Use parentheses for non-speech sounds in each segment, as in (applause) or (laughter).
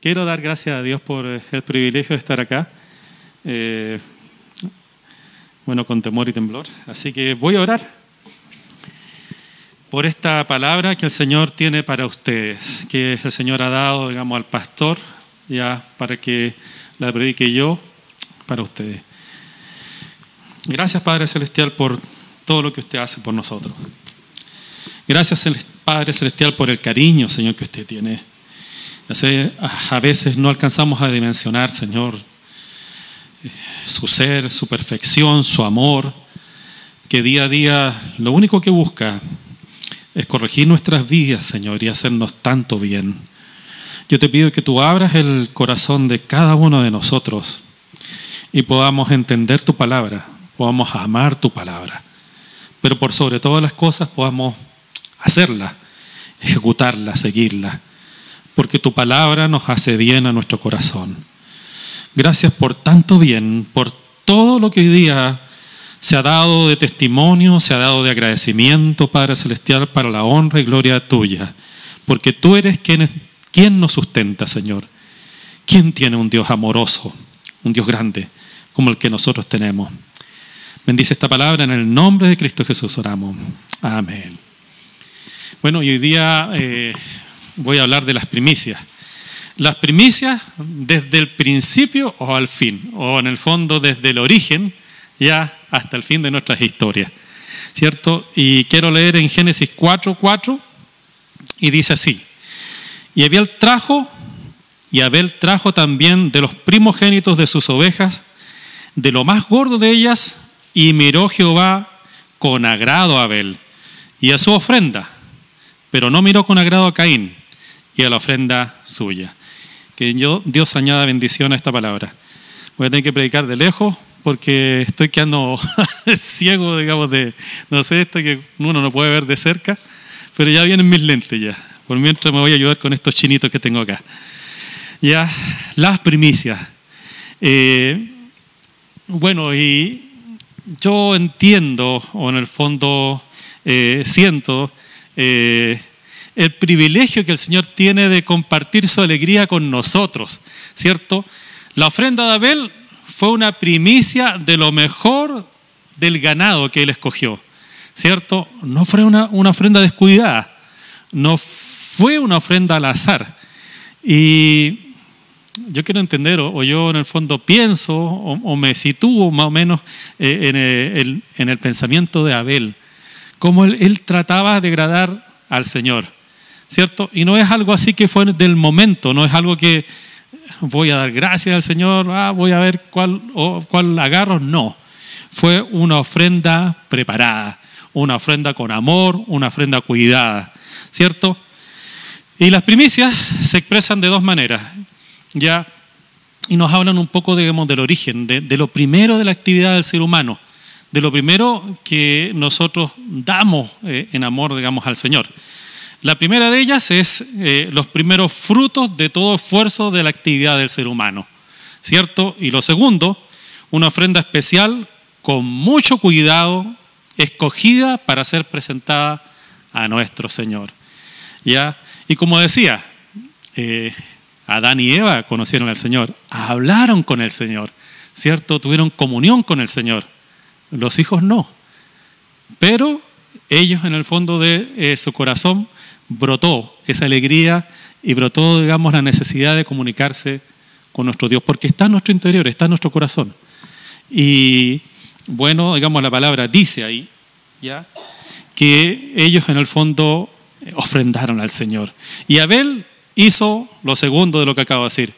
Quiero dar gracias a Dios por eh, el privilegio de estar acá. Eh, bueno, con temor y temblor. Así que voy a orar por esta palabra que el Señor tiene para ustedes, que el Señor ha dado, digamos, al pastor, ya para que la predique yo para ustedes. Gracias, Padre Celestial, por todo lo que usted hace por nosotros. Gracias, Padre Celestial, por el cariño, Señor, que usted tiene a veces no alcanzamos a dimensionar, Señor, su ser, su perfección, su amor, que día a día lo único que busca es corregir nuestras vidas, Señor, y hacernos tanto bien. Yo te pido que tú abras el corazón de cada uno de nosotros y podamos entender tu palabra, podamos amar tu palabra, pero por sobre todas las cosas podamos hacerla, ejecutarla, seguirla porque tu palabra nos hace bien a nuestro corazón. Gracias por tanto bien, por todo lo que hoy día se ha dado de testimonio, se ha dado de agradecimiento, Padre Celestial, para la honra y gloria tuya, porque tú eres quien, quien nos sustenta, Señor. ¿Quién tiene un Dios amoroso, un Dios grande, como el que nosotros tenemos? Bendice esta palabra en el nombre de Cristo Jesús, oramos. Amén. Bueno, y hoy día eh, voy a hablar de las primicias. Las primicias desde el principio o al fin, o en el fondo desde el origen ya hasta el fin de nuestras historias. ¿Cierto? Y quiero leer en Génesis 4, 4 y dice así. Y Abel trajo, y Abel trajo también de los primogénitos de sus ovejas, de lo más gordo de ellas, y miró Jehová con agrado a Abel y a su ofrenda, pero no miró con agrado a Caín y a la ofrenda suya. Que yo, Dios añada bendición a esta palabra. Voy a tener que predicar de lejos porque estoy quedando (laughs) ciego, digamos, de, no sé, esto que uno no puede ver de cerca, pero ya vienen mis lentes ya. Por mientras me voy a ayudar con estos chinitos que tengo acá. Ya, las primicias. Eh, bueno, y yo entiendo, o en el fondo eh, siento, eh, el privilegio que el Señor tiene de compartir su alegría con nosotros, ¿cierto? La ofrenda de Abel fue una primicia de lo mejor del ganado que él escogió, ¿cierto? No fue una, ofrenda descuidada, no fue una ofrenda al azar. Y yo quiero entender, o, yo en el fondo pienso, o, me sitúo más o menos eh, en, el, en, pensamiento de Abel, cómo él, él trataba de agradar al Señor. ¿Cierto? Y no es algo así que fue del momento, no es algo que voy a dar gracias al Señor, ah, voy a ver cuál, cuál agarro, no. Fue una ofrenda preparada, una ofrenda con amor, una ofrenda cuidada, ¿cierto? Y las primicias se expresan de dos maneras, ¿ya? Y nos hablan un poco, digamos, del origen, de, de lo primero de la actividad del ser humano, de lo primero que nosotros damos eh, en amor, digamos, al Señor. La primera de ellas es eh, los primeros frutos de todo esfuerzo de la actividad del ser humano, ¿cierto? Y lo segundo, una ofrenda especial con mucho cuidado, escogida para ser presentada a nuestro Señor. ¿Ya? Y como decía, eh, Adán y Eva conocieron al Señor, hablaron con el Señor, ¿cierto? Tuvieron comunión con el Señor. Los hijos no. Pero ellos en el fondo de eh, su corazón brotó esa alegría y brotó, digamos, la necesidad de comunicarse con nuestro Dios, porque está en nuestro interior, está en nuestro corazón. Y bueno, digamos, la palabra dice ahí, ¿ya? Que ellos en el fondo ofrendaron al Señor. Y Abel hizo lo segundo de lo que acabo de decir.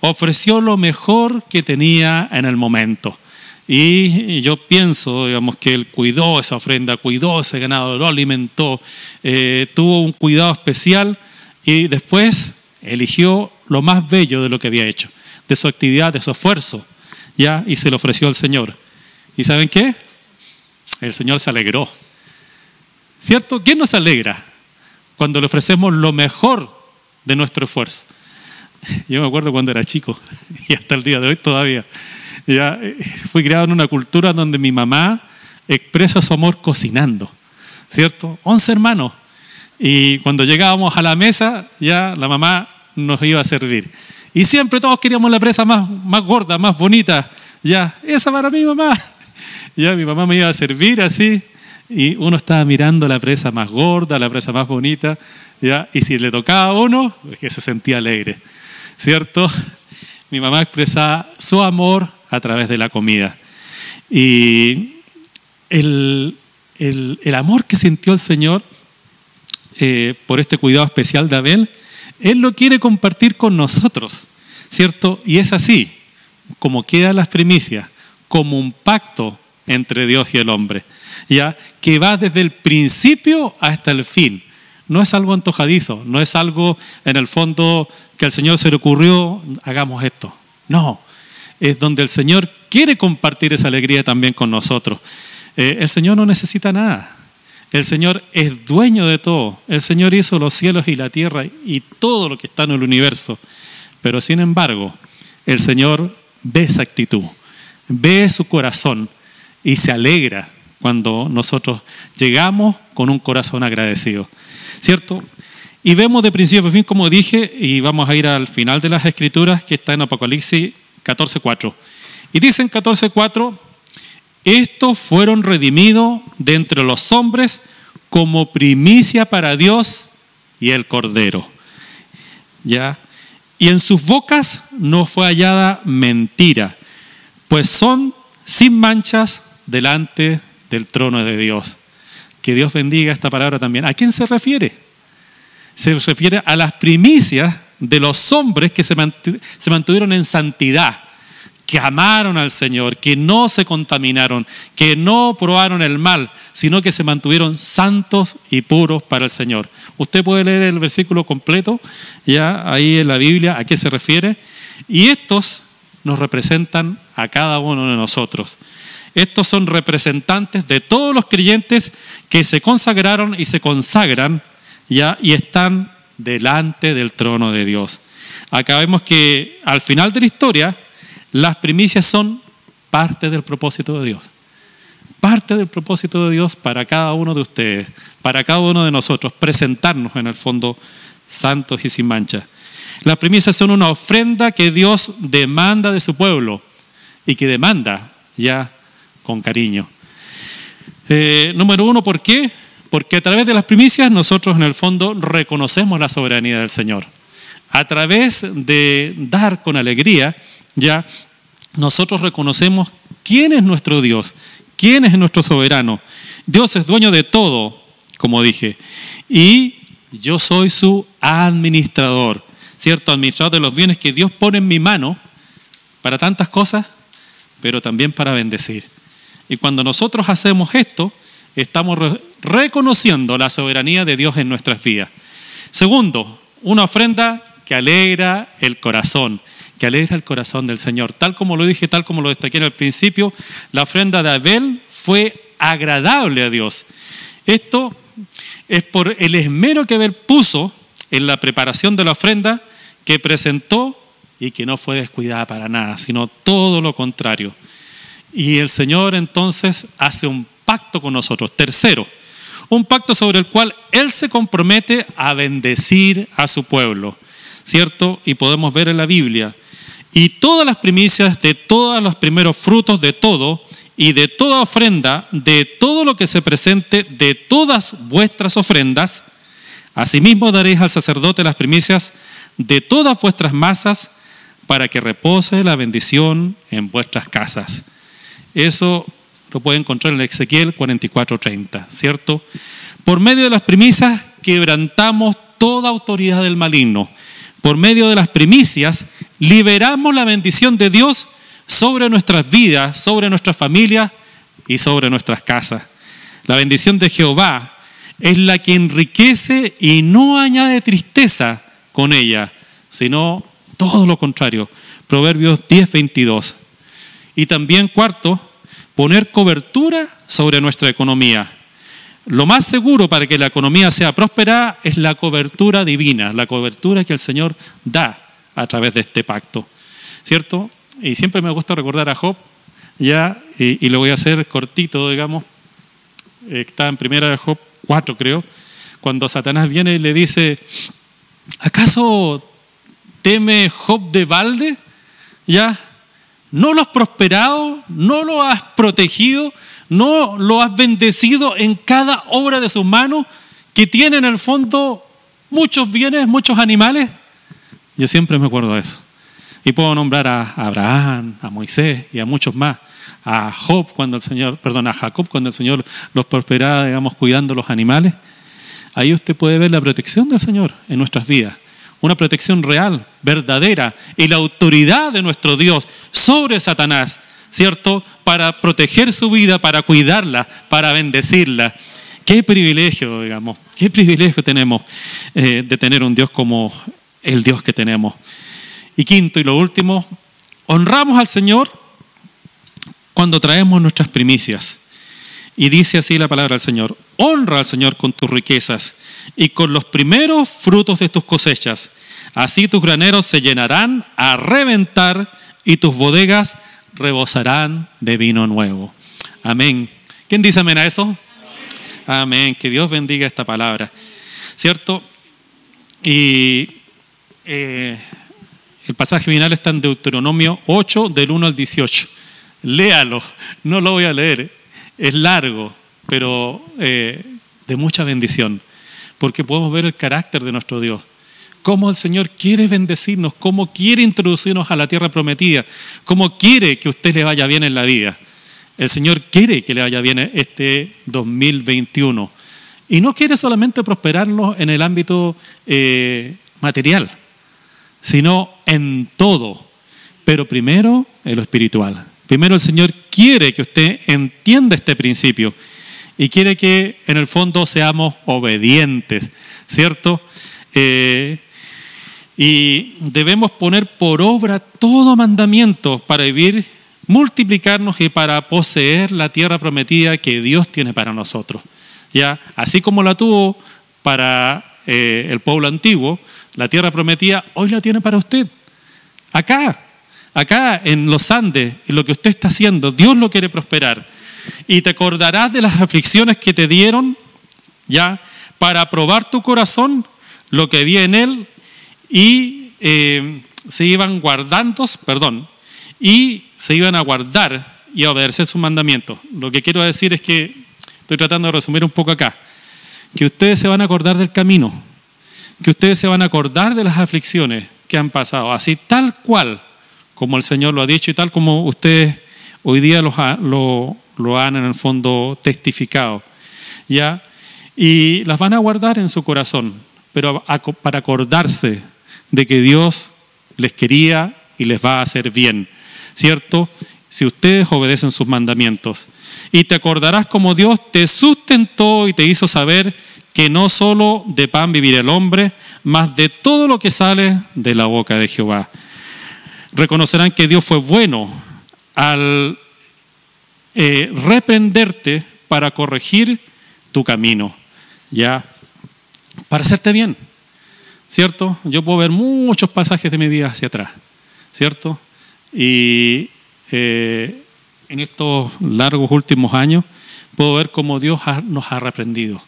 Ofreció lo mejor que tenía en el momento. Y yo pienso, digamos, que él cuidó esa ofrenda, cuidó ese ganado, lo alimentó, eh, tuvo un cuidado especial y después eligió lo más bello de lo que había hecho, de su actividad, de su esfuerzo, ya, y se lo ofreció al Señor. ¿Y saben qué? El Señor se alegró. ¿Cierto? ¿Quién nos alegra cuando le ofrecemos lo mejor de nuestro esfuerzo? Yo me acuerdo cuando era chico (laughs) y hasta el día de hoy todavía. Ya, eh, fui criado en una cultura donde mi mamá expresa su amor cocinando, ¿cierto? Once hermanos. Y cuando llegábamos a la mesa, ya la mamá nos iba a servir. Y siempre todos queríamos la presa más, más gorda, más bonita. Ya, esa para mi mamá. (laughs) Ya mi mamá me iba a servir así y uno estaba mirando la presa más gorda, la presa más bonita, ¿ya? y si le tocaba a uno, es que se sentía alegre, ¿cierto? Mi mamá expresaba su amor a través de la comida. Y el, el, amor que sintió el Señor eh, por este cuidado especial de Abel, Él lo quiere compartir con nosotros, ¿cierto? Y es así, como quedan las primicias, como un pacto entre Dios y el hombre, ya que va desde el principio hasta el fin. No es algo antojadizo, no es algo en el fondo que al Señor se le ocurrió, hagamos esto. No, es donde el Señor quiere compartir esa alegría también con nosotros. Eh, el Señor no necesita nada. El Señor es dueño de todo. El Señor hizo los cielos y la tierra y todo lo que está en el universo. Pero sin embargo, el Señor ve esa actitud, ve su corazón y se alegra cuando nosotros llegamos con un corazón agradecido. ¿Cierto? Y vemos de principio a fin, como dije, y vamos a ir al final de las escrituras que está en Apocalipsis 14.4. Y dicen 14.4, estos fueron redimidos de entre los hombres como primicia para Dios y el Cordero. ¿Ya? Y en sus bocas no fue hallada mentira, pues son sin manchas delante del trono de Dios. Que Dios bendiga esta palabra también. ¿A quién se refiere? Se refiere a las primicias de los hombres que se mantuvieron en santidad, que amaron al Señor, que no se contaminaron, que no probaron el mal, sino que se mantuvieron santos y puros para el Señor. Usted puede leer el versículo completo, ya ahí en la Biblia, a qué se refiere. Y estos nos representan a cada uno de nosotros. Estos son representantes de todos los creyentes que se consagraron y se consagran ya y están delante del trono de Dios. Acá vemos que al final de la historia las primicias son parte del propósito de Dios. Parte del propósito de Dios para cada uno de ustedes, para cada uno de nosotros, presentarnos en el fondo santos y sin mancha. Las primicias son una ofrenda que Dios demanda de su pueblo y que demanda ya con cariño. Eh, número uno, ¿por qué? Porque a través de las primicias nosotros en el fondo reconocemos la soberanía del Señor. A través de dar con alegría, ya nosotros reconocemos quién es nuestro Dios, quién es nuestro soberano. Dios es dueño de todo, como dije, y yo soy su administrador, ¿cierto? Administrador de los bienes que Dios pone en mi mano para tantas cosas, pero también para bendecir. Y cuando nosotros hacemos esto, estamos reconociendo la soberanía de Dios en nuestras vidas. Segundo, una ofrenda que alegra el corazón que alegra el corazón del Señor. Tal como lo dije, tal como lo destaqué en el principio, la ofrenda de Abel fue agradable a Dios. Esto es por el esmero que Abel puso en la preparación de la ofrenda que presentó y que no fue descuidada para nada, sino todo lo contrario. Y el Señor entonces hace un pacto con nosotros. Tercero, un pacto sobre el cual Él se compromete a bendecir a su pueblo, ¿cierto? Y podemos ver en la Biblia y todas las primicias de todos los primeros frutos de todo y de toda ofrenda, de todo lo que se presente, de todas vuestras ofrendas, asimismo daréis al sacerdote las primicias de todas vuestras masas para que repose la bendición en vuestras casas. Eso lo puede encontrar en Ezequiel 44:30, ¿cierto? Por medio de las primicias quebrantamos toda autoridad del maligno por medio de las primicias, liberamos la bendición de Dios sobre nuestras vidas, sobre nuestras familias y sobre nuestras casas. La bendición de Jehová es la que enriquece y no añade tristeza con ella, sino todo lo contrario. Proverbios 10:22. Y también cuarto, poner cobertura sobre nuestra economía. Lo más seguro para que la economía sea próspera es la cobertura divina, la cobertura que el Señor da a través de este pacto. ¿Cierto? Y siempre me gusta recordar a Job, ya, y, lo voy a hacer cortito, digamos. Está en primera de Job 4, creo, cuando Satanás viene y le dice, ¿acaso teme Job de balde? ¿Ya? ¿No lo has prosperado? ¿No lo has protegido? ¿No lo has bendecido en cada obra de sus manos? Que tiene en el fondo muchos bienes, muchos animales. Yo siempre me acuerdo de eso. Y puedo nombrar a Abraham, a Moisés y a muchos más. A Job cuando el Señor, perdón, a Jacob cuando el Señor los prosperaba, digamos, cuidando los animales. Ahí usted puede ver la protección del Señor en nuestras vidas. Una protección real, verdadera, y la autoridad de nuestro Dios sobre Satanás, ¿cierto? Para proteger su vida, para cuidarla, para bendecirla. Qué privilegio, digamos, qué privilegio tenemos eh, de tener un Dios como el Dios que tenemos. Y quinto y lo último, honramos al Señor cuando traemos nuestras primicias. Y dice así la palabra del Señor, honra al Señor con tus riquezas y con los primeros frutos de tus cosechas. Así tus graneros se llenarán a reventar y tus bodegas rebosarán de vino nuevo. Amén. ¿Quién dice amén a eso? Amén. Que Dios bendiga esta palabra. ¿Cierto? Y eh, el pasaje final está en Deuteronomio 8, del 1 al 18. Léalo, no lo voy a leer, es largo, pero eh, de mucha bendición, porque podemos ver el carácter de nuestro Dios, cómo el Señor quiere bendecirnos, cómo quiere introducirnos a la tierra prometida, cómo quiere que usted le vaya bien en la vida. El Señor quiere que le vaya bien este 2021. Y no quiere solamente prosperarnos en el ámbito eh, material, sino en todo, pero primero en lo espiritual. Primero el Señor quiere que usted entienda este principio y quiere que en el fondo seamos obedientes, ¿cierto? Eh, y debemos poner por obra todo mandamiento para vivir, multiplicarnos y para poseer la tierra prometida que Dios tiene para nosotros. ¿Ya? Así como la tuvo para eh, el pueblo antiguo, la tierra prometida, hoy la tiene para usted. Acá, acá en los Andes, en lo que usted está haciendo, Dios lo quiere prosperar. Y te acordarás de las aflicciones que te dieron, ya, para probar tu corazón, lo que había en él, y eh, se iban guardando, perdón, y se iban a guardar y a obedecer sus mandamientos. Lo que quiero decir es que, estoy tratando de resumir un poco acá, que ustedes se van a acordar del camino, que ustedes se van a acordar de las aflicciones que han pasado, así tal cual como el Señor lo ha dicho y tal como ustedes hoy día lo, lo han en el fondo testificado. ¿ya? Y las van a guardar en su corazón, pero para acordarse de que Dios les quería y les va a hacer bien, ¿cierto? Si ustedes obedecen sus mandamientos. Y te acordarás como Dios te sustentó y te hizo saber que no solo de pan vivirá el hombre, mas de todo lo que sale de la boca de Jehová. Reconocerán que Dios fue bueno al eh, reprenderte para corregir tu camino, ya, para hacerte bien, ¿cierto? Yo puedo ver muchos pasajes de mi vida hacia atrás, ¿cierto? Y eh, en estos largos últimos años puedo ver cómo Dios nos ha reprendido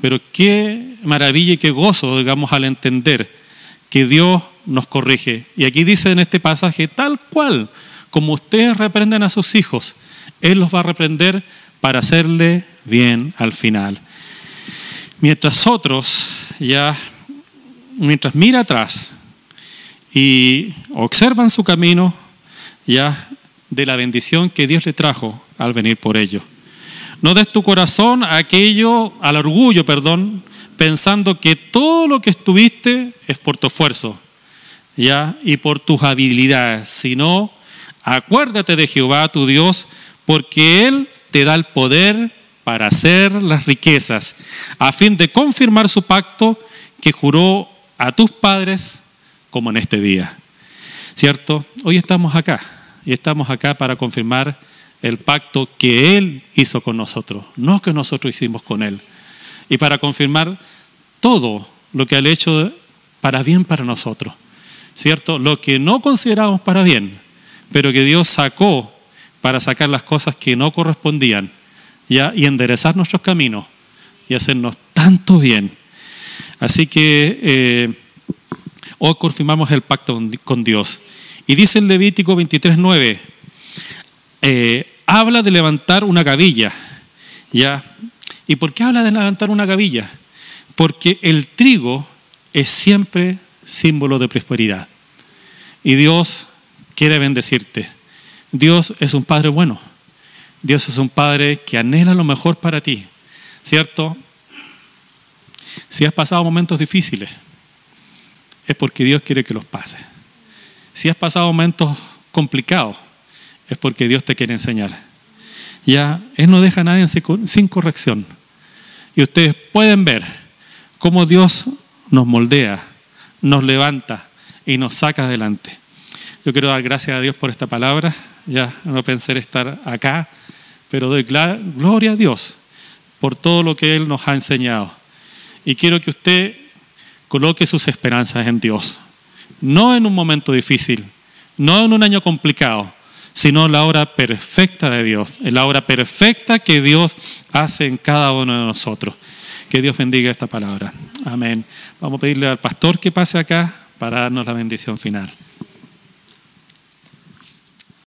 pero qué maravilla y qué gozo, digamos, al entender que Dios nos corrige. Y aquí dice en este pasaje, tal cual como ustedes reprenden a sus hijos, Él los va a reprender para hacerle bien al final. Mientras otros ya, mientras mira atrás y observan su camino, ya de la bendición que Dios le trajo al venir por ellos. No des tu corazón a aquello, al orgullo, perdón, pensando que todo lo que estuviste es por tu esfuerzo, ¿ya? Y por tus habilidades, sino acuérdate de Jehová tu Dios, porque Él te da el poder para hacer las riquezas, a fin de confirmar su pacto que juró a tus padres como en este día. ¿Cierto? Hoy estamos acá y estamos acá para confirmar el pacto que Él hizo con nosotros, no que nosotros hicimos con Él. Y para confirmar todo lo que Él ha hecho para bien para nosotros, ¿cierto? Lo que no consideramos para bien, pero que Dios sacó para sacar las cosas que no correspondían ¿ya? y enderezar nuestros caminos y hacernos tanto bien. Así que eh, Hoy confirmamos el pacto con Dios. Y dice el Levítico 23.9, eh, habla de levantar una gavilla. ¿ya? ¿Y por qué habla de levantar una gavilla? Porque el trigo es siempre símbolo de prosperidad. Y Dios quiere bendecirte. Dios es un Padre bueno. Dios es un Padre que anhela lo mejor para ti. ¿Cierto? Si has pasado momentos difíciles, es porque Dios quiere que los pases. Si has pasado momentos complicados, es porque Dios te quiere enseñar. Ya, Él no deja a nadie sin corrección. Y ustedes pueden ver cómo Dios nos moldea, nos levanta y nos saca adelante. Yo quiero dar gracias a Dios por esta palabra. Ya no pensé estar acá, pero doy gloria a Dios por todo lo que Él nos ha enseñado. Y quiero que usted coloque sus esperanzas en Dios. No en un momento difícil, no en un año complicado, sino en la obra perfecta de Dios, en la obra perfecta que Dios hace en cada uno de nosotros. Que Dios bendiga esta palabra. Amén. Vamos a pedirle al pastor que pase acá para darnos la bendición final.